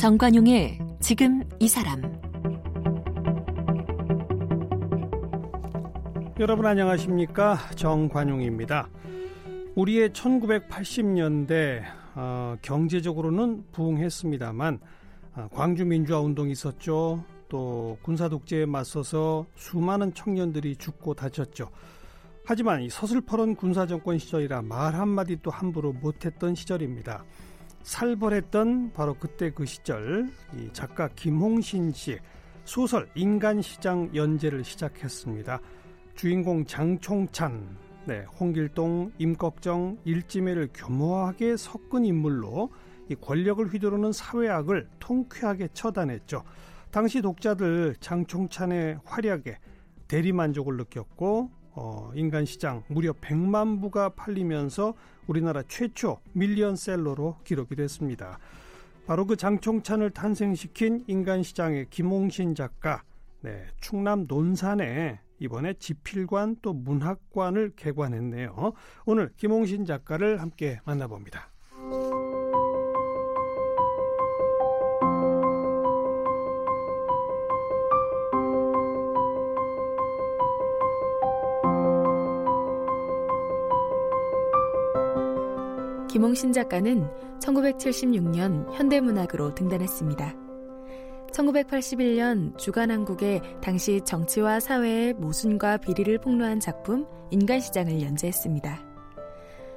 정관용의 지금 이 사람 여러분 안녕하십니까 정관용입니다. 우리의 1980년대 어, 경제적으로는 부흥했습니다만 어, 광주 민주화 운동이 있었죠. 또 군사 독재에 맞서서 수많은 청년들이 죽고 다쳤죠. 하지만 이 서슬퍼런 군사 정권 시절이라 말 한마디 또 함부로 못했던 시절입니다. 살벌했던 바로 그때 그 시절 이 작가 김홍신 씨 소설 인간시장 연재를 시작했습니다. 주인공 장총찬, 네, 홍길동, 임꺽정, 일지매를 교묘하게 섞은 인물로 이 권력을 휘두르는 사회악을 통쾌하게 처단했죠. 당시 독자들 장총찬의 활약에 대리만족을 느꼈고 어, 인간 시장 무려 100만 부가 팔리면서 우리나라 최초 밀리언셀러로 기록이 됐습니다. 바로 그 장총찬을 탄생시킨 인간 시장의 김홍신 작가, 네, 충남 논산에 이번에 지필관 또 문학관을 개관했네요. 오늘 김홍신 작가를 함께 만나봅니다. 김홍신 작가는 1976년 현대문학으로 등단했습니다. 1981년 주간한국의 당시 정치와 사회의 모순과 비리를 폭로한 작품 인간시장을 연재했습니다.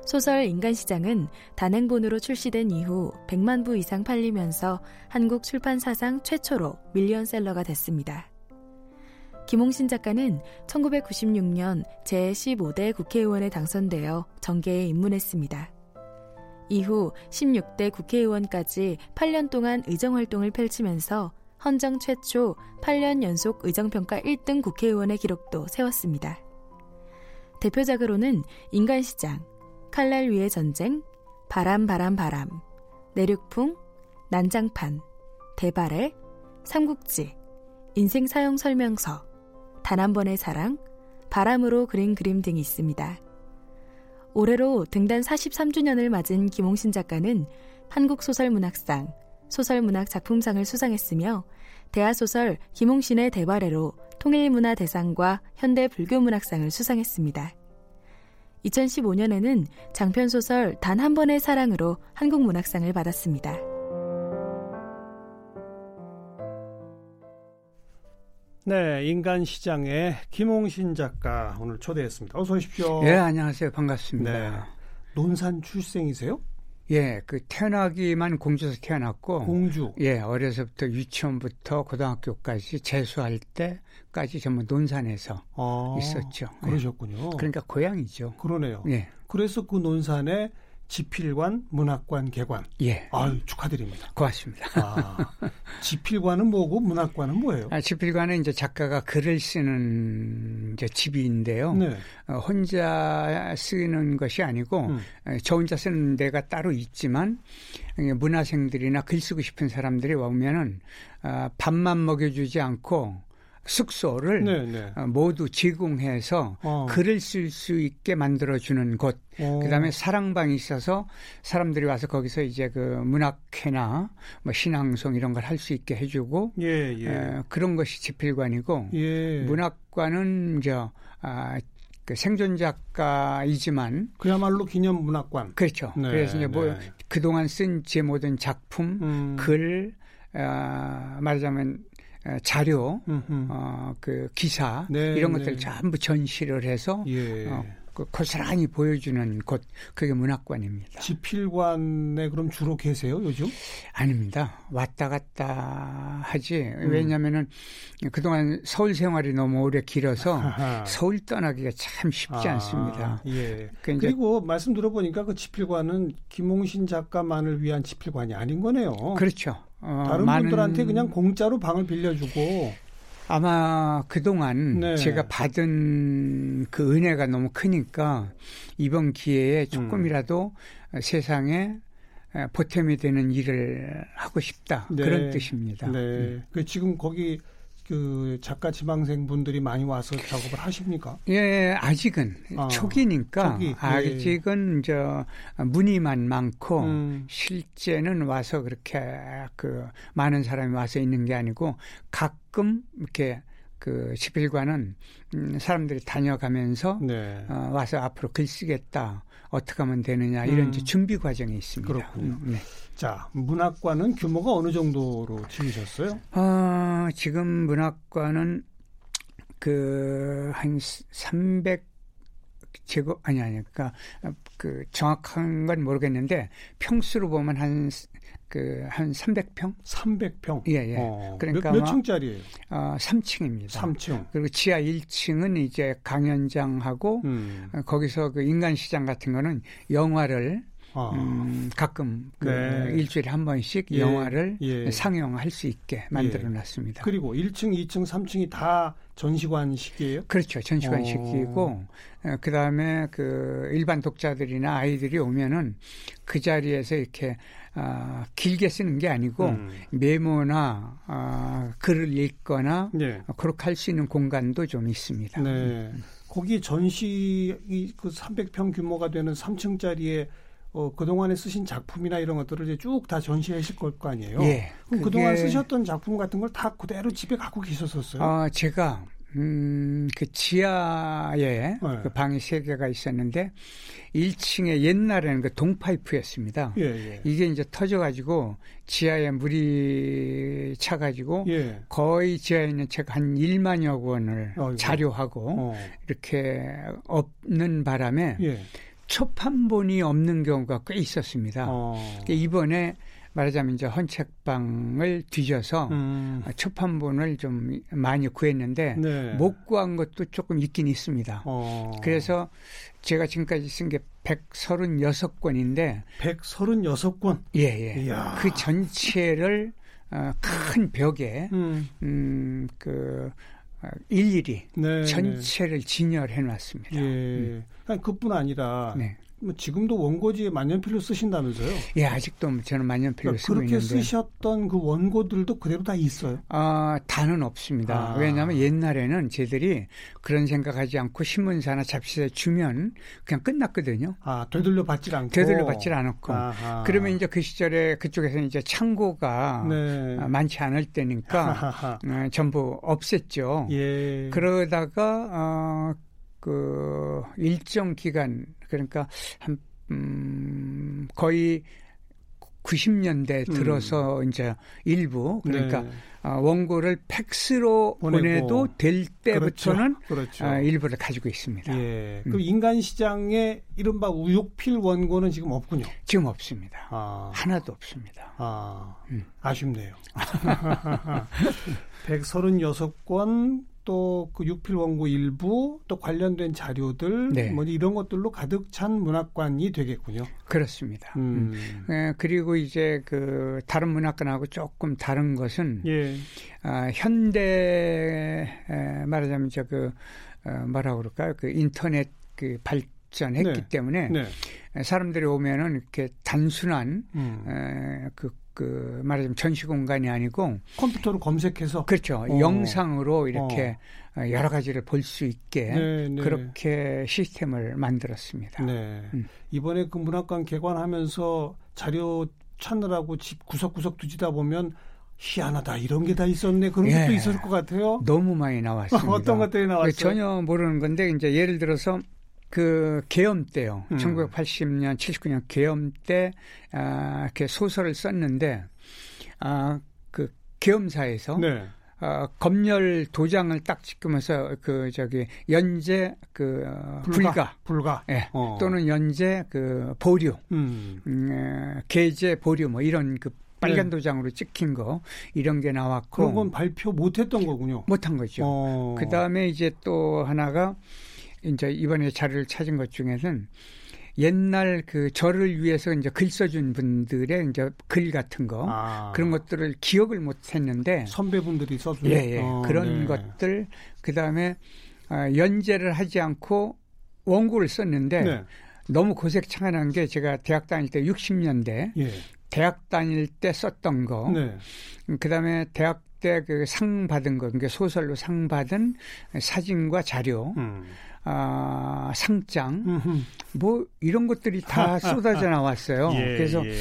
소설 인간시장은 단행본으로 출시된 이후 100만 부 이상 팔리면서 한국 출판 사상 최초로 밀리언셀러가 됐습니다. 김홍신 작가는 1996년 제15대 국회의원에 당선되어 정계에 입문했습니다. 이후 16대 국회의원까지 8년 동안 의정 활동을 펼치면서 헌정 최초 8년 연속 의정평가 1등 국회의원의 기록도 세웠습니다. 대표작으로는 인간시장, 칼날 위의 전쟁, 바람 바람 바람, 내륙풍, 난장판, 대발해, 삼국지, 인생 사용 설명서, 단 한 번의 사랑, 바람으로 그린 그림 등이 있습니다. 올해로 등단 43주년을 맞은 김홍신 작가는 한국소설문학상, 소설문학 작품상을 수상했으며 대하소설 김홍신의 대발해로 통일문화대상과 현대불교문학상을 수상했습니다. 2015년에는 장편소설 단 한 번의 사랑으로 한국문학상을 받았습니다. 네, 인간 시장의 김홍신 작가 오늘 초대했습니다. 어서 오십시오. 예, 안녕하세요. 반갑습니다. 네. 논산 출생이세요? 예, 그 태어나기만 공주에서 태어났고 공주. 예, 어려서부터 유치원부터 고등학교까지 재수할 때까지 전부 논산에서 아, 있었죠. 예. 그러셨군요. 예. 그러니까 고향이죠. 그러네요. 예. 그래서 그 논산에 지필관, 문학관 개관. 예. 아유, 축하드립니다. 고맙습니다. 아, 지필관은 뭐고 문학관은 뭐예요? 아, 지필관은 이제 작가가 글을 쓰는 이제 집인데요. 네. 어, 혼자 쓰는 것이 아니고 음. 어, 저 혼자 쓰는 데가 따로 있지만 문화생들이나 글 쓰고 싶은 사람들이 오면은 어, 밥만 먹여주지 않고 숙소를 네, 네. 어, 모두 제공해서 어. 글을 쓸 수 있게 만들어 주는 곳. 어. 그다음에 사랑방이 있어서 사람들이 와서 거기서 이제 그 문학회나 뭐 신앙송 이런 걸 할 수 있게 해 주고 예, 예. 에, 그런 것이 지필관이고 예. 문학관은 저 아, 그 생존 작가이지만 그야말로 기념 문학관. 그렇죠. 네, 그래서 이제 뭐 네. 그동안 쓴 제 모든 작품, 음. 글, 아, 말하자면 어, 자료, 음흠. 어, 그 기사 네, 이런 네. 것들 전부 전시를 해서 예. 어, 그 고스란히 보여주는 곳 그게 문학관입니다. 지필관에 그럼 주로 계세요 요즘? 아닙니다. 왔다 갔다 하지. 음. 왜냐하면은 그동안 서울 생활이 너무 오래 길어서 아하. 서울 떠나기가 참 쉽지 아, 않습니다. 예. 그 이제- 그리고 말씀 들어보니까 그 지필관은 김홍신 작가만을 위한 지필관이 아닌 거네요. 그렇죠. 어, 다른 많은- 분들한테 그냥 공짜로 방을 빌려주고 아마 그동안 네. 제가 받은 그 은혜가 너무 크니까 이번 음. 기회에 조금이라도 세상에 보탬이 되는 일을 하고 싶다. 네. 그런 뜻입니다. 네. 음. 그 지금 거기 그 작가 지망생 분들이 많이 와서 작업을 하십니까? 예, 아직은 아, 초기니까 초기, 예. 아직은 저 문의만 많고 음. 실제는 와서 그렇게 그 많은 사람이 와서 있는 게 아니고 가끔 이렇게 그 집필관은 음, 사람들이 다녀가면서 네. 어, 와서 앞으로 글 쓰겠다 어떻게 하면 되느냐 이런 음. 준비 과정이 있습니다. 그렇군요. 음, 네. 자, 문학관은 규모가 어느 정도로 지으셨어요? 어, 지금 문학관은 그한 300 제곱 아니 아니 그러니까 그 정확한 건 모르겠는데 평수로 보면 한 그한 300평 300평. 예, 예. 어, 그러니까 몇, 몇 층짜리예요? 어, 3층입니다. 3층. 그리고 지하 1층은 이제 강연장하고 음. 어, 거기서 그 인간 시장 같은 거는 영화를 아. 음, 가끔 그 네. 일주일에 한 번씩 예, 영화를 예. 상영할 수 있게 만들어 놨습니다. 그리고 1층, 2층, 3층이 다 전시관식이에요? 그렇죠. 전시관식이고 어. 그 다음에 그 일반 독자들이나 아이들이 오면은 그 자리에서 이렇게 아, 길게 쓰는 게 아니고 음. 메모나 아, 글을 읽거나 네. 그렇게 할 수 있는 공간도 좀 있습니다. 네. 거기 전시 그 300평 규모가 되는 3층짜리에 어, 그동안에 쓰신 작품이나 이런 것들을 이제 쭉 다 전시하실 걸 거 아니에요? 예. 그럼 그동안 쓰셨던 작품 같은 걸 다 그대로 집에 갖고 계셨었어요? 아, 제가 음, 그 지하에 네. 그 방이 세 개가 있었는데 1층에 옛날에는 그 동파이프였습니다. 예, 예. 이게 이제 터져가지고 지하에 물이 차가지고 예. 거의 지하에 있는 책 한 1만여 권을 어이구. 자료하고 어. 이렇게 없는 바람에 예. 초판본이 없는 경우가 꽤 있었습니다. 어. 이번에 말하자면 이제 헌책방을 뒤져서 음. 초판본을 좀 많이 구했는데 네. 못 구한 것도 조금 있긴 있습니다. 어. 그래서 제가 지금까지 쓴 게 136권인데 136권. 예, 예. 이야. 그 전체를 어, 큰 벽에 음. 음, 그 어, 일일이 네. 전체를 진열해 놨습니다. 예. 아니, 그뿐 아니라 네. 뭐 지금도 원고지에 만년필로 쓰신다면서요? 예, 아직도 저는 만년필로 쓰고 그렇게 있는데 쓰셨던 그 원고들도 그대로 다 있어요. 아, 다는 없습니다. 아. 왜냐하면 옛날에는 저희들이 그런 생각하지 않고 신문사나 잡지사에 주면 그냥 끝났거든요. 아, 되돌려 받질 않고. 되돌려 받질 않았고. 아하. 그러면 이제 그 시절에 그쪽에서 이제 창고가 네. 아, 많지 않을 때니까. 어, 전부 없앴죠. 예. 그러다가 어, 그 일정 기간 그러니까 한 음, 거의 90년대 음. 들어서 이제 일부 그러니까 네. 어, 원고를 팩스로 보내고. 보내도 될 때부터는 그렇죠. 그렇죠. 어, 일부를 가지고 있습니다. 예. 음. 그럼 인간 시장에 이른바 우육필 원고는 지금 없군요. 지금 없습니다. 아. 하나도 없습니다. 아, 음. 아쉽네요. 136권 또 그 육필 원고 일부 또 관련된 자료들 네. 뭐 이런 것들로 가득 찬 문학관이 되겠군요. 그렇습니다. 음. 에, 그리고 이제 그 다른 문학관하고 조금 다른 것은 예. 아, 현대 에, 말하자면 저그 어, 뭐라 그럴까요? 그 인터넷 그 발전했기 네. 때문에 네. 에, 사람들이 오면은 이렇게 단순한 음. 에, 그, 그 말하자면 전시 공간이 아니고 컴퓨터로 검색해서 그렇죠. 어. 영상으로 이렇게 어, 여러 가지를 볼 수 있게 네, 네. 그렇게 시스템을 만들었습니다. 네. 음. 이번에 그 문학관 개관하면서 자료 찾느라고 집 구석구석 두지다 보면 희한하다 이런 게 다 있었네 그런 예. 것도 있을 것 같아요. 너무 많이 나왔습니다. 어떤 것들이 나왔어요? 전혀 모르는 건데 이제 예를 들어서 그 계엄 때요. 음. 1980년, 79년 계엄 때 아, 이렇게 소설을 썼는데 아, 그 계엄사에서 네. 어, 검열 도장을 딱 찍으면서 그 저기 연재 그 어, 불가. 불가. 예. 어. 또는 연재 그 보류, 음. 음, 에, 게재 보류 뭐 이런 그 빨간 네. 도장으로 찍힌 거 이런 게 나왔고 그런 건 발표 못했던 거군요. 못한 거죠. 어. 그 다음에 이제 또 하나가 이제 이번에 자료를 찾은 것 중에는 옛날 그 저를 위해서 이제 글 써준 분들의 이제 글 같은 거 아. 그런 것들을 기억을 못 했는데 선배분들이 써준 예, 예. 어, 그런 네. 것들 그 다음에 아, 연재를 하지 않고 원고를 썼는데 네. 너무 고색창한한 게 제가 대학 다닐 때 60년대 예. 대학 다닐 때 썼던 거 네. 그 다음에 대학 그때 그 상 받은 거, 그러니까 소설로 상 받은 사진과 자료, 음. 아, 상장, 음흠. 뭐 이런 것들이 다 쏟아져 나왔어요. 예, 그래서 예.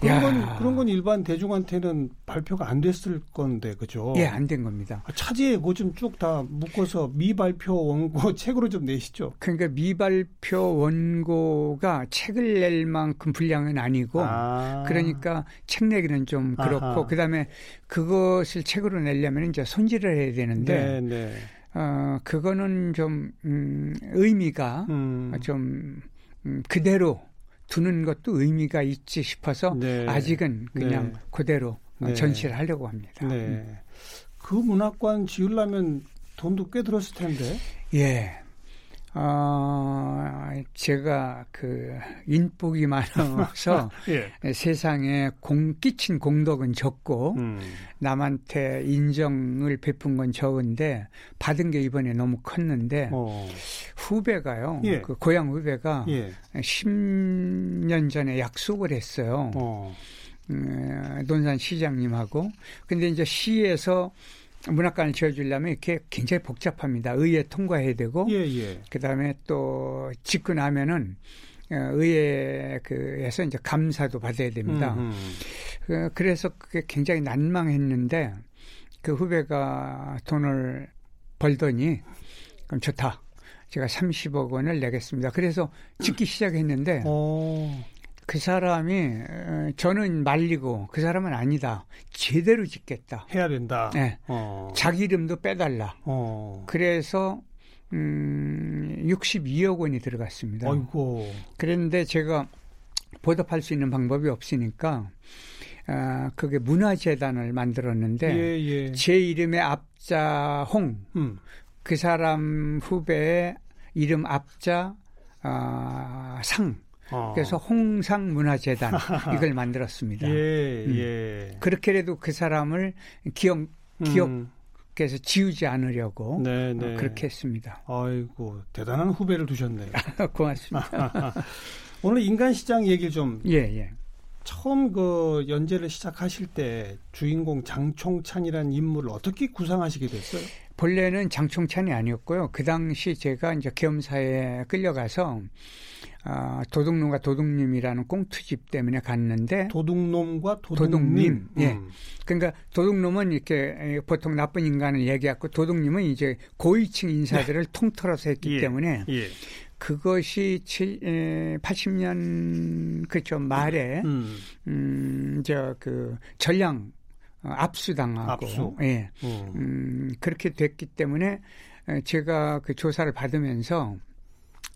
그런 야. 건 그런 건 일반 대중한테는 발표가 안 됐을 건데 그죠? 예, 안 된 겁니다. 아, 차지에 그거 좀쭉 다 묶어서 미발표 원고 책으로 좀 내시죠. 그러니까 미발표 원고가 책을 낼 만큼 분량은 아니고 아. 그러니까 책 내기는 좀 그렇고 아하. 그다음에 그것을 책으로 내려면 이제 손질을 해야 되는데 네, 네. 어 그거는 좀 음, 의미가 음. 좀 음, 그대로 두는 것도 의미가 있지 싶어서 네. 아직은 그냥 네. 그대로 어, 네. 전시를 하려고 합니다. 네. 그 문학관 지으려면 돈도 꽤 들었을 텐데. 예. 어, 제가 그 인복이 많아서 예. 세상에 공 끼친 공덕은 적고 음. 남한테 인정을 베푼 건 적은데 받은 게 이번에 너무 컸는데 어. 후배가요. 예. 그 고향 후배가 예. 10년 전에 약속을 했어요. 어. 음, 논산 시장님하고. 근데 이제 시에서 문학관을 지어주려면 이렇게 굉장히 복잡합니다. 의회 통과해야 되고, 예, 예. 그 다음에 또 짓고 나면은 어, 의회 그에서 이제 감사도 받아야 됩니다. 음, 음. 그, 그래서 그게 굉장히 난망했는데 그 후배가 돈을 벌더니 그럼 좋다. 제가 30억 원을 내겠습니다. 그래서 짓기 시작했는데 어. 그 사람이 어, 저는 말리고 그 사람은 아니다. 제대로 짓겠다. 해야 된다. 네. 어. 자기 이름도 빼달라. 어. 그래서 음, 62억 원이 들어갔습니다. 아이고. 그런데 제가 보답할 수 있는 방법이 없으니까 아, 그게 문화재단을 만들었는데 예, 예. 제 이름의 앞자 홍, 음. 그 사람 후배의 이름 앞자 아, 상. 어. 그래서 홍상 문화재단 이걸 만들었습니다. 예, 음. 예. 그렇게라도 그 사람을 기억 기억해서 음. 지우지 않으려고 네, 어, 네. 그렇게 했습니다. 아이고, 대단한 후배를 두셨네요. 고맙습니다. 오늘 인간 시장 얘기를 좀 예, 예. 처음 그 연재를 시작하실 때 주인공 장총찬이라는 인물을 어떻게 구상하시게 됐어요? 본래는 장총찬이 아니었고요. 그 당시 제가 이제 겸사에 끌려가서 아, 도둑놈과 도둑님이라는 꽁투집 때문에 갔는데 도둑놈과 도둑님. 도둑님, 예. 음. 그러니까 도둑놈은 이렇게 보통 나쁜 인간을 얘기하고 도둑님은 이제 고위층 인사들을 통틀어서 했기 예, 때문에 예. 그것이 80년 그쵸 말에 음. 음, 저그 전량 어, 압수당하고 압수. 예. 음. 음, 그렇게 됐기 때문에 에, 제가 그 조사를 받으면서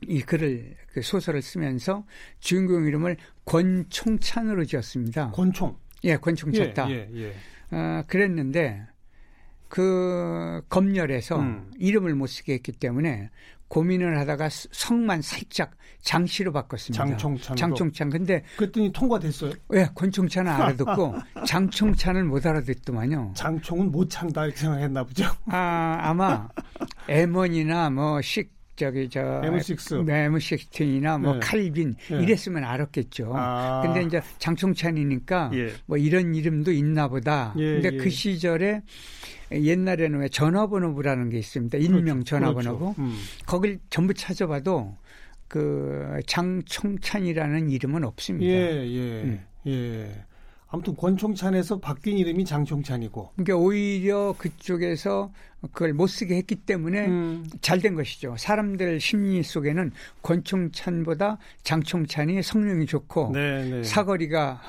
이 글을 그 소설을 쓰면서 주인공 이름을 권총찬으로 지었습니다. 권총. 예, 권총쳤다. 예, 예, 예. 아, 그랬는데 그 검열에서 음. 이름을 못 쓰게 했기 때문에 고민을 하다가 스- 성만 살짝 장씨로 바꿨습니다. 장총찬으로. 장총찬. 근데 그랬더니 통과됐어요. 왜 권총찬은 알아듣고 장총찬을 못 알아듣더만요. 장총은 못 찬다 이렇게 생각했나 보죠. 아, 아마 M1이나 뭐 식 저기 저 M6. M16이나 뭐 네. 칼빈 네. 이랬으면 알았겠죠. 아. 근데 이제 장총찬이니까 예. 뭐 이런 이름도 있나 보다. 예, 근데 예. 그 시절에 옛날에는 왜 전화번호부라는 게 있습니다. 인명 그렇죠, 전화번호부. 그렇죠. 음. 거길 전부 찾아봐도 그 장총찬이라는 이름은 없습니다. 예, 예, 음. 예. 아무튼 권총찬에서 바뀐 이름이 장총찬이고. 그러니까 오히려 그쪽에서 그걸 못 쓰게 했기 때문에 음. 잘된 것이죠. 사람들 심리 속에는 권총찬보다 장총찬이 성능이 좋고 네, 네. 사거리가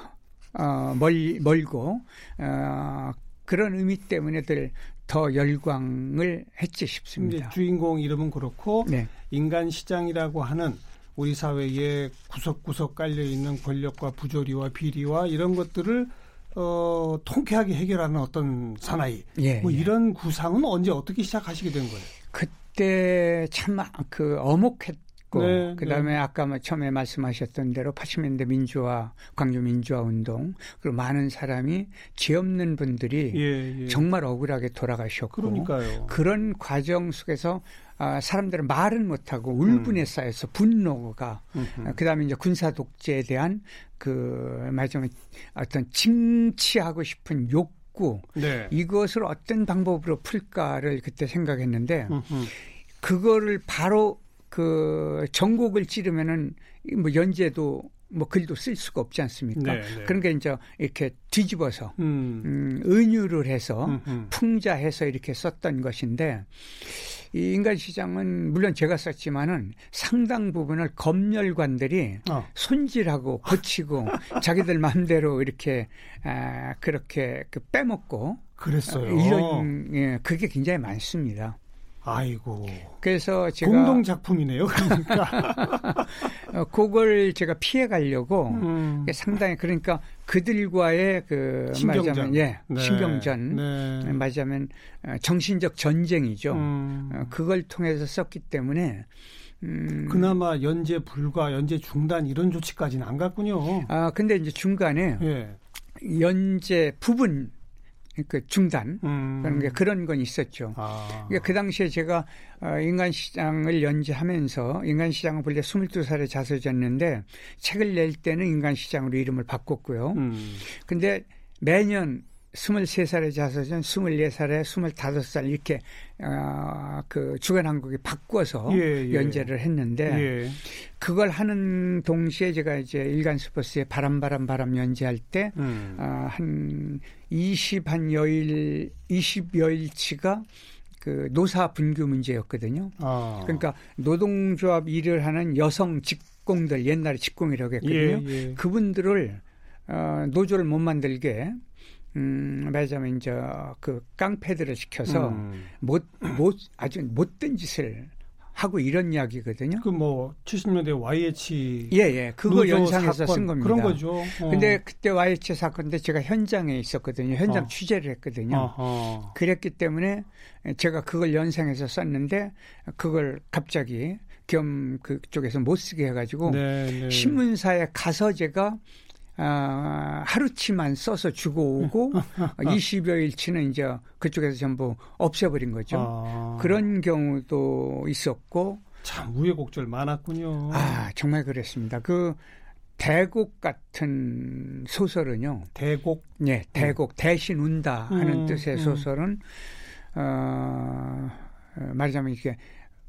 어, 멀, 멀고 어, 그런 의미 때문에들 더 열광을 했지 싶습니다. 주인공 이름은 그렇고 네, 인간 시장이라고 하는 우리 사회에 구석구석 깔려 있는 권력과 부조리와 비리와 이런 것들을 어, 통쾌하게 해결하는 어떤 사나이. 예, 뭐 예. 이런 구상은 언제 어떻게 시작하시게 된 거예요? 그때 참 그 어목했고 네, 그다음에 아까 뭐 처음에 말씀하셨던 대로 80년대 민주화 광주 민주화 운동 그리고 많은 사람이 죄 없는 분들이 예, 예. 정말 억울하게 돌아가셨고 그러니까요. 그런 과정 속에서 아, 사람들은 말은 못하고 울분에 쌓여서 분노가 음흠. 그다음에 이제 군사 독재에 대한 그 말하자면 어떤 징치하고 싶은 욕구 네. 이것을 어떤 방법으로 풀까를 그때 생각했는데 음흠. 그거를 바로 그 전곡을 찌르면은 뭐 연재도 뭐 글도 쓸 수가 없지 않습니까? 네, 네. 그런 게 이제 이렇게 뒤집어서 음. 음, 은유를 해서 음흠. 풍자해서 이렇게 썼던 것인데 이 인간 시장은 물론 제가 썼지만은 상당 부분을 검열관들이 어. 손질하고 고치고 자기들 마음대로 이렇게 아, 그렇게 그 빼먹고 그랬어요. 이런 예, 그게 굉장히 많습니다. 아이고. 그래서 제가 공동 작품이네요. 그러니까. 어, 그걸 제가 피해 가려고 음. 상당히 그러니까 그들과의 그 신경전. 말하자면 예 네. 신경전 네. 말하자면 어, 정신적 전쟁이죠. 음. 어, 그걸 통해서 썼기 때문에 음, 그나마 연재 불가, 연재 중단 이런 조치까지는 안 갔군요. 아 근데 이제 중간에 예. 연재 부분 그 중단 음. 그런 게 그런 건 있었죠. 아. 그러니까 그 당시에 제가 어, 인간 시장을 연재하면서 인간 시장은 본래 22살에 자서졌는데 책을 낼 때는 인간 시장으로 이름을 바꿨고요. 음. 근데 매년 23살에 자서전, 24살에 25살 이렇게 어, 그 주간 한국에 바꿔서 예, 예. 연재를 했는데 예. 그걸 하는 동시에 제가 이제 일간 스포츠의 바람 바람 바람 연재할 때 음. 아, 한 20한 여일 20여일치가 그 노사 분규 문제였거든요. 아. 그러니까 노동조합 일을 하는 여성 직공들 옛날에 직공이라고 했거든요. 예, 예. 그분들을 어, 노조를 못 만들게 음, 말하자면 이제 그 깡패들을 시켜서 음. 못, 못 아주 못된 짓을 하고 이런 이야기거든요. 그 뭐 70년대 YH 예, 예. 노조 연상해서 사건, 쓴 겁니다. 그런 거죠. 어. 근데 그때 YH 사건 때 제가 현장에 있었거든요. 현장 어. 취재를 했거든요. 어허. 그랬기 때문에 제가 그걸 연상해서 썼는데 그걸 갑자기 겸 그쪽에서 못 쓰게 해 가지고 네, 네. 신문사에 가서 제가 아, 하루치만 써서 주고 오고 20여일치는 이제 그쪽에서 전부 없애버린 거죠. 아. 그런 경우도 있었고 참 우여곡절 많았군요. 아 정말 그랬습니다. 그 대곡 같은 소설은요. 대곡 예, 대곡 대신 운다 하는 음, 뜻의 음. 소설은 어, 어, 말하자면 이게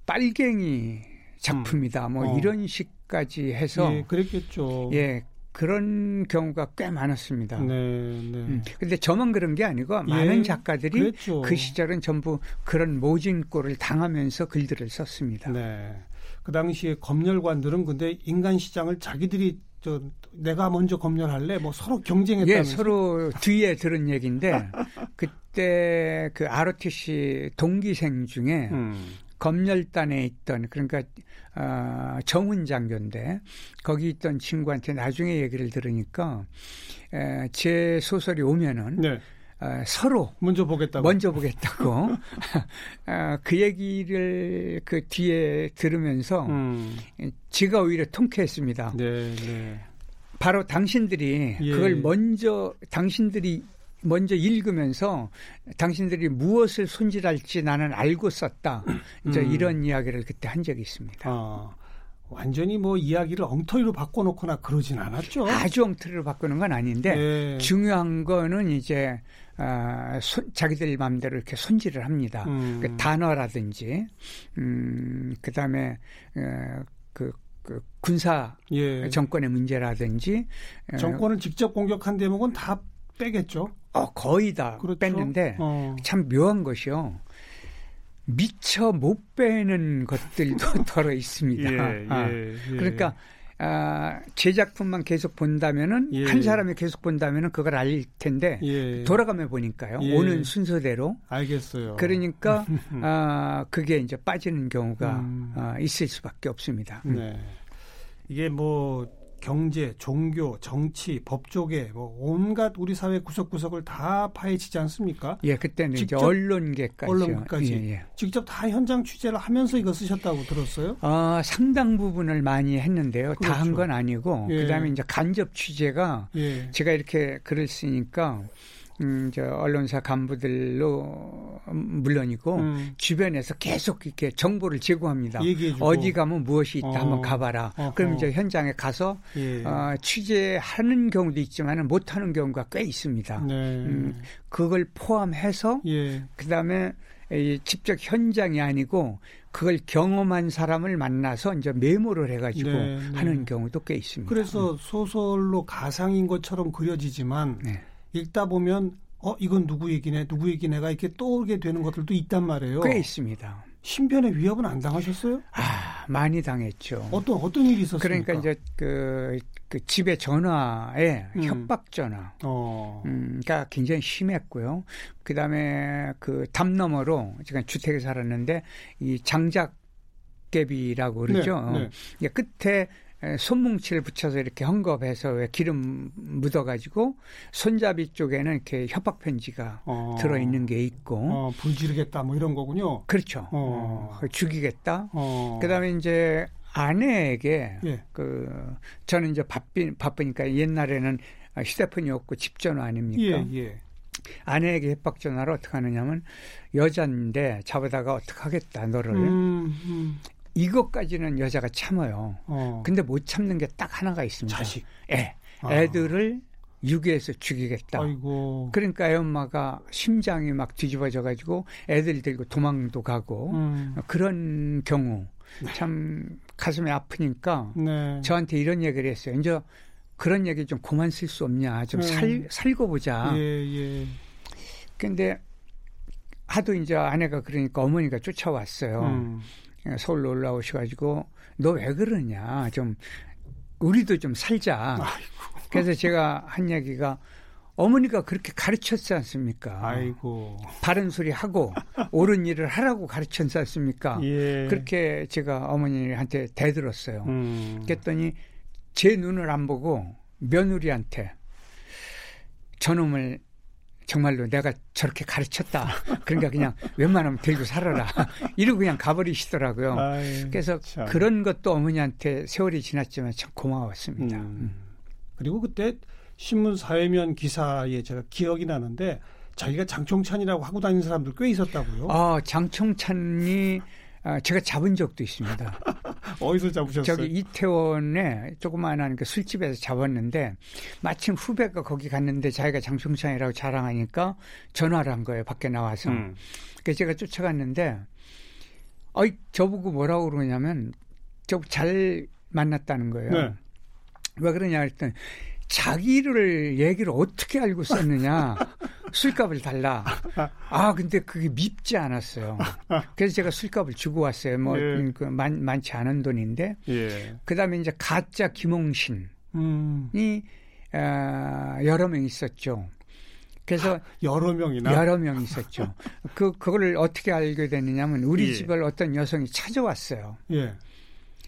빨갱이 작품이다 뭐 어. 이런 식까지 해서 예, 그랬겠죠. 예 그런 경우가 꽤 많았습니다. 네, 네. 음, 근데 저만 그런 게 아니고 예, 많은 작가들이 그랬죠. 그 시절은 전부 그런 모진꼴을 당하면서 글들을 썼습니다. 네. 그 당시에 검열관들은 근데 인간 시장을 자기들이 저 내가 먼저 검열할래 뭐 서로 경쟁했다면서. 예, 서로 뒤에 들은 얘기인데 그때 그 ROTC 동기생 중에 음. 검열단에 있던 그러니까 어, 정훈 장교인데 거기 있던 친구한테 나중에 얘기를 들으니까 에, 제 소설이 오면은 네. 어, 서로 먼저 보겠다고. 먼저 보겠다고 어, 그 얘기를 그 뒤에 들으면서 음. 제가 오히려 통쾌했습니다. 네, 네. 바로 당신들이 예. 그걸 먼저 당신들이 먼저 읽으면서 당신들이 무엇을 손질할지 나는 알고 썼다. 이제 음. 이런 이야기를 그때 한 적이 있습니다. 아. 완전히 뭐 이야기를 엉터리로 바꿔놓거나 그러진 않았죠. 아주 엉터리로 바꾸는 건 아닌데 네. 중요한 거는 이제 아, 손- 자기들 마음대로 이렇게 손질을 합니다. 음. 그 단어라든지 음, 그다음에 어, 그, 그 군사 예. 정권의 문제라든지 어, 정권을 직접 공격한 대목은 다 빼겠죠. 어, 거의 다 그렇죠. 뺐는데 어. 참 묘한 것이요. 미처 못 빼는 것들도 덜어 있습니다. 예, 아, 예, 예. 그러니까 아, 제 작품만 계속 본다면은 예. 한 사람이 계속 본다면은 그걸 알 텐데 예. 돌아가며 보니까요. 예. 오는 순서대로 알겠어요. 그러니까 아, 그게 이제 빠지는 경우가 음. 아, 있을 수밖에 없습니다. 음. 네. 이게 뭐 경제, 종교, 정치, 법조계 뭐 온갖 우리 사회 구석구석을 다 파헤치지 않습니까? 예, 그때는 이제 직접 언론계까지 언론까지 예, 예. 직접 다 현장 취재를 하면서 이거 쓰셨다고 들었어요? 어, 상당 부분을 많이 했는데요. 다한 그렇죠. 건 아니고 예. 그다음에 이제 간접 취재가 예. 제가 이렇게 글을 쓰니까 음, 저 언론사 간부들로 물론이고 음. 주변에서 계속 이렇게 정보를 제공합니다. 어디 가면 무엇이 있다 어. 한번 가봐라. 어허. 그럼 이제 현장에 가서 예. 어, 취재하는 경우도 있지만 못하는 경우가 꽤 있습니다. 네. 음, 그걸 포함해서 예. 그다음에 이 직접 현장이 아니고 그걸 경험한 사람을 만나서 이제 메모를 해가지고 네, 네. 하는 경우도 꽤 있습니다. 그래서 소설로 가상인 것처럼 그려지지만 네. 읽다 보면 어 이건 누구 얘기네 누구 얘기네가 이렇게 떠오르게 되는 것들도 있단 말이에요. 꽤 있습니다. 신변의 위협은 안 당하셨어요? 아 많이 당했죠. 어떤 어떤 일이 있었습니까? 그러니까 이제 그, 그 집에 전화에 음. 협박 전화. 어. 음, 그러니까 굉장히 심했고요. 그 다음에 그 담 너머로 제가 주택에 살았는데 이 장작 개비라고 그러죠. 네, 네. 끝에 에, 손뭉치를 붙여서 이렇게 헝겊해서 왜 기름 묻어가지고 손잡이 쪽에는 이렇게 협박 편지가 어. 들어 있는 게 있고 어, 불 지르겠다 뭐 이런 거군요. 그렇죠. 어. 어, 죽이겠다. 어. 그다음에 이제 아내에게 예. 그 저는 이제 바삐, 바쁘니까 옛날에는 휴대폰이 없고 집 전화 아닙니까? 예, 예. 아내에게 협박 전화를 어떻게 하느냐면 여자인데 잡아다가 어떻게 하겠다 너를 음, 음. 이것까지는 여자가 참아요. 어. 근데 못 참는 게 딱 하나가 있습니다. 자식. 애. 아. 애들을 유괴해서 죽이겠다. 아이고. 그러니까 애 엄마가 심장이 막 뒤집어져 가지고 애들 들고 도망도 가고 음. 그런 경우 참 가슴이 아프니까 네. 저한테 이런 얘기를 했어요. 이제 그런 얘기 좀 그만 쓸 수 없냐. 좀 네. 살, 살고 보자. 예, 예. 근데 하도 이제 아내가 그러니까 어머니가 쫓아왔어요. 음. 서울로 올라오셔가지고 너 왜 그러냐. 좀 우리도 좀 살자. 그래서 제가 한 얘기가 어머니가 그렇게 가르쳤지 않습니까? 아이고. 바른 소리 하고 옳은 일을 하라고 가르쳤지 않습니까? 예. 그렇게 제가 어머니한테 대들었어요. 음. 그랬더니 제 눈을 안 보고 며느리한테 저놈을 정말로 내가 저렇게 가르쳤다. 그러니까 그냥 웬만하면 들고 살아라. 이러고 그냥 가버리시더라고요. 아이, 그래서 참. 그런 것도 어머니한테 세월이 지났지만 참 고마웠습니다. 음. 그리고 그때 신문 사회면 기사에 제가 기억이 나는데 자기가 장총찬이라고 하고 다니는 사람들 꽤 있었다고요. 아, 장총찬이 아, 제가 잡은 적도 있습니다. 어디서 잡으셨어요? 저기 이태원에 조그마한 그 술집에서 잡았는데 마침 후배가 거기 갔는데 자기가 장총찬이라고 자랑하니까 전화를 한 거예요. 밖에 나와서. 음. 그래서 제가 쫓아갔는데 어이 저보고 뭐라고 그러냐면 저 잘 만났다는 거예요. 네. 왜 그러냐 했더니 자기를 얘기를 어떻게 알고 썼느냐 술값을 달라. 아 근데 그게 밉지 않았어요. 그래서 제가 술값을 주고 왔어요. 뭐 예. 그 많, 많지 않은 돈인데 예. 그다음에 이제 가짜 김홍신이 음. 어, 여러 명 있었죠. 그래서 여러 명이나. 여러 명 있었죠. 그 그거를 어떻게 알게 됐느냐면 우리 예. 집을 어떤 여성이 찾아왔어요.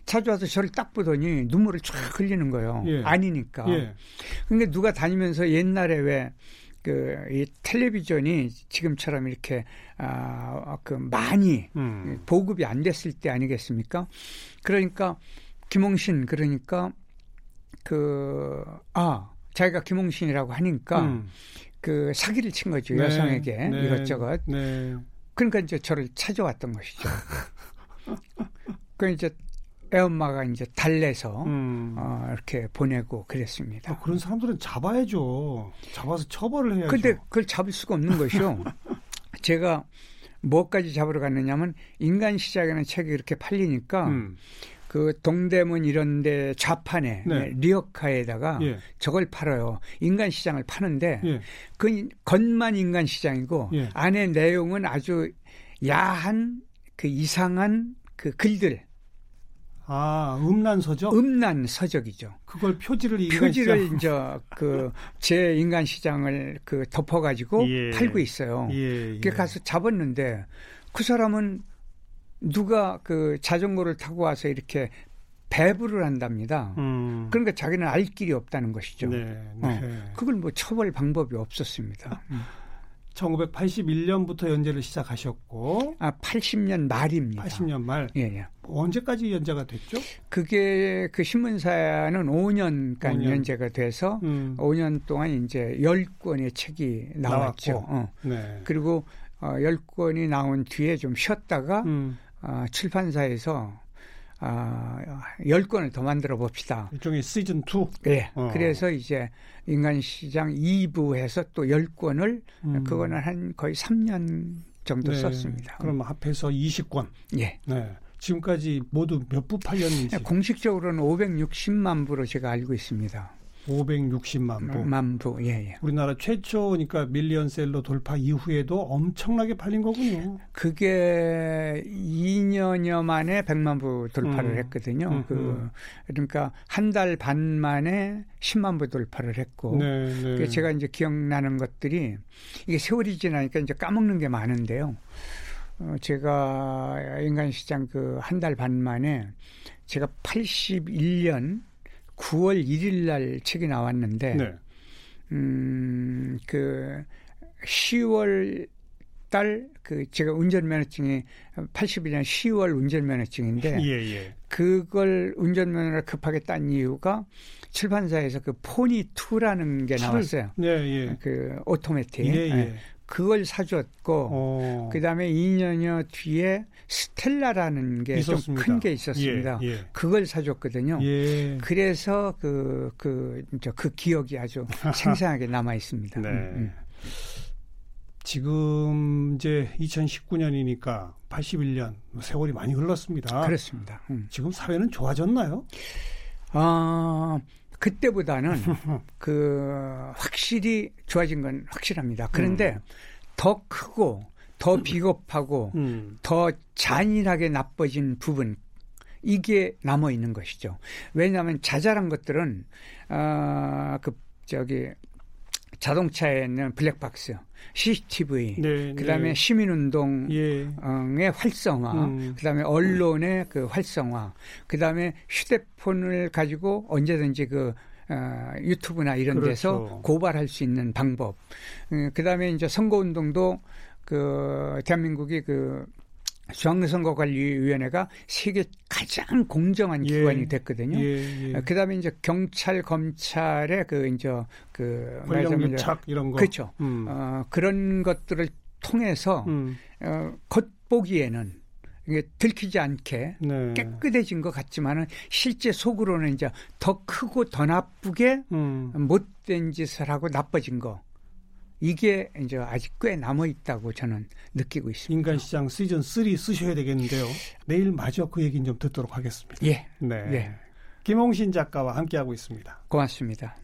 예. 찾아와서 저를 딱 보더니 눈물을 쫙 흘리는 거예요. 예. 아니니까. 예. 그러니까 누가 다니면서 옛날에 왜 그 이 텔레비전이 지금처럼 이렇게 아 그 많이 음. 보급이 안 됐을 때 아니겠습니까? 그러니까 김홍신 그러니까 그 아 자기가 김홍신이라고 하니까 음. 그 사기를 친 거죠 네, 여성에게 네, 이것저것 네. 그러니까 이제 저를 찾아왔던 것이죠. 그 이제 애엄마가 이제 달래서 음. 어, 이렇게 보내고 그랬습니다. 아, 그런 사람들은 잡아야죠. 잡아서 처벌을 해야죠. 근데 그걸 잡을 수가 없는 것이요. 제가 뭐까지 잡으러 갔느냐면 인간 시장에는 책이 이렇게 팔리니까 음. 그 동대문 이런데 좌판에 네. 리어카에다가 예. 저걸 팔아요. 인간 시장을 파는데 예. 그 겉만 인간 시장이고 예. 안에 내용은 아주 야한 그 이상한 그 글들 아, 음란 서적? 음란 서적이죠. 그걸 표지를 인간 표지를 이제 그제 인간 시장을 그 덮어 가지고 예. 팔고 있어요. 예, 예. 그 가서 잡았는데 그 사람은 누가 그 자전거를 타고 와서 이렇게 배부를 한답니다. 음. 그러니까 자기는 알 길이 없다는 것이죠. 네, 네. 어. 그걸 뭐 처벌 방법이 없었습니다. 음. 1981년부터 연재를 시작하셨고 아 80년 말입니다. 80년 말 예, 예. 언제까지 연재가 됐죠? 그게 그 신문사는 5년간 5년. 연재가 돼서 음. 5년 동안 이제 10권의 책이 나왔죠. 나왔고. 어. 네. 그리고 어, 10권이 나온 뒤에 좀 쉬었다가 음. 어, 출판사에서 아, 10권을 더 만들어 봅시다. 일종의 시즌 2. 예. 어. 그래서 이제 인간 시장 2부에서 또 10권을 음. 그거는 한 거의 3년 정도 네. 썼습니다. 그럼 합해서 20권. 예. 네. 지금까지 모두 몇 부 팔렸는지 공식적으로는 560만 부로 제가 알고 있습니다. 560만 부. 만 부. 예, 예. 우리나라 최초니까 밀리언셀러 돌파 이후에도 엄청나게 팔린 거군요. 그게 2년여 만에 100만 부 돌파를 음. 했거든요. 음, 그 음. 그러니까 한 달 반 만에 10만 부 돌파를 했고 네, 네. 그 제가 이제 기억나는 것들이 이게 세월이 지나니까 이제 까먹는 게 많은데요. 어, 제가 인간 시장 그 한 달 반 만에 제가 81년 9월 1일 날 책이 나왔는데 네. 음, 그 10월 달 그 제가 운전면허증이 81년 10월 운전면허증인데 예, 예. 그걸 운전면허를 급하게 딴 이유가 출판사에서 그 포니 2라는 게 나왔어요. 네, 예. 그 오토매틱. 그걸 사줬고 어. 그다음에 2년여 뒤에 스텔라라는 게 좀. 큰 게 있었습니다. 예, 예. 그걸 사줬거든요. 예. 그래서 그, 그, 저, 그 기억이 아주 생생하게 남아 있습니다. 네. 음, 지금 이제 2019년이니까 81년 세월이 많이 흘렀습니다. 음. 그렇습니다. 음. 지금 사회는 좋아졌나요? 아, 그때보다는 그 확실히 좋아진 건 확실합니다. 그런데 더 크고 더 비겁하고 음. 더 잔인하게 나빠진 부분 이게 남아 있는 것이죠. 왜냐하면 자잘한 것들은 아그 저기 자동차에 있는 블랙박스, CCTV, 네, 그다음에 네. 시민운동 예. 의 활성화, 음. 그다음에 언론의 그 활성화, 그다음에 휴대폰을 가지고 언제든지 그 어, 유튜브나 이런 그렇죠. 데서 고발할 수 있는 방법. 음, 그다음에 이제 선거운동도 그 대한민국이 그 중앙선거관리위원회가 세계 가장 공정한 예. 기관이 됐거든요. 예, 예. 어, 그다음에 이제 경찰 검찰의 그 이제 그 권력 유착 이런 거. 그렇죠. 음. 어, 그런 것들을 통해서 음. 어, 겉보기에는 이게 들키지 않게 네. 깨끗해진 것 같지만은 실제 속으로는 이제 더 크고 더 나쁘게 음. 못된 짓을 하고 나빠진 거 이게 이제 아직 꽤 남아 있다고 저는 느끼고 있습니다. 인간 시장 시즌 3 쓰셔야 되겠는데요. 내일 마저 그 얘기는 좀 듣도록 하겠습니다. 예, 네. 예. 김홍신 작가와 함께하고 있습니다. 고맙습니다.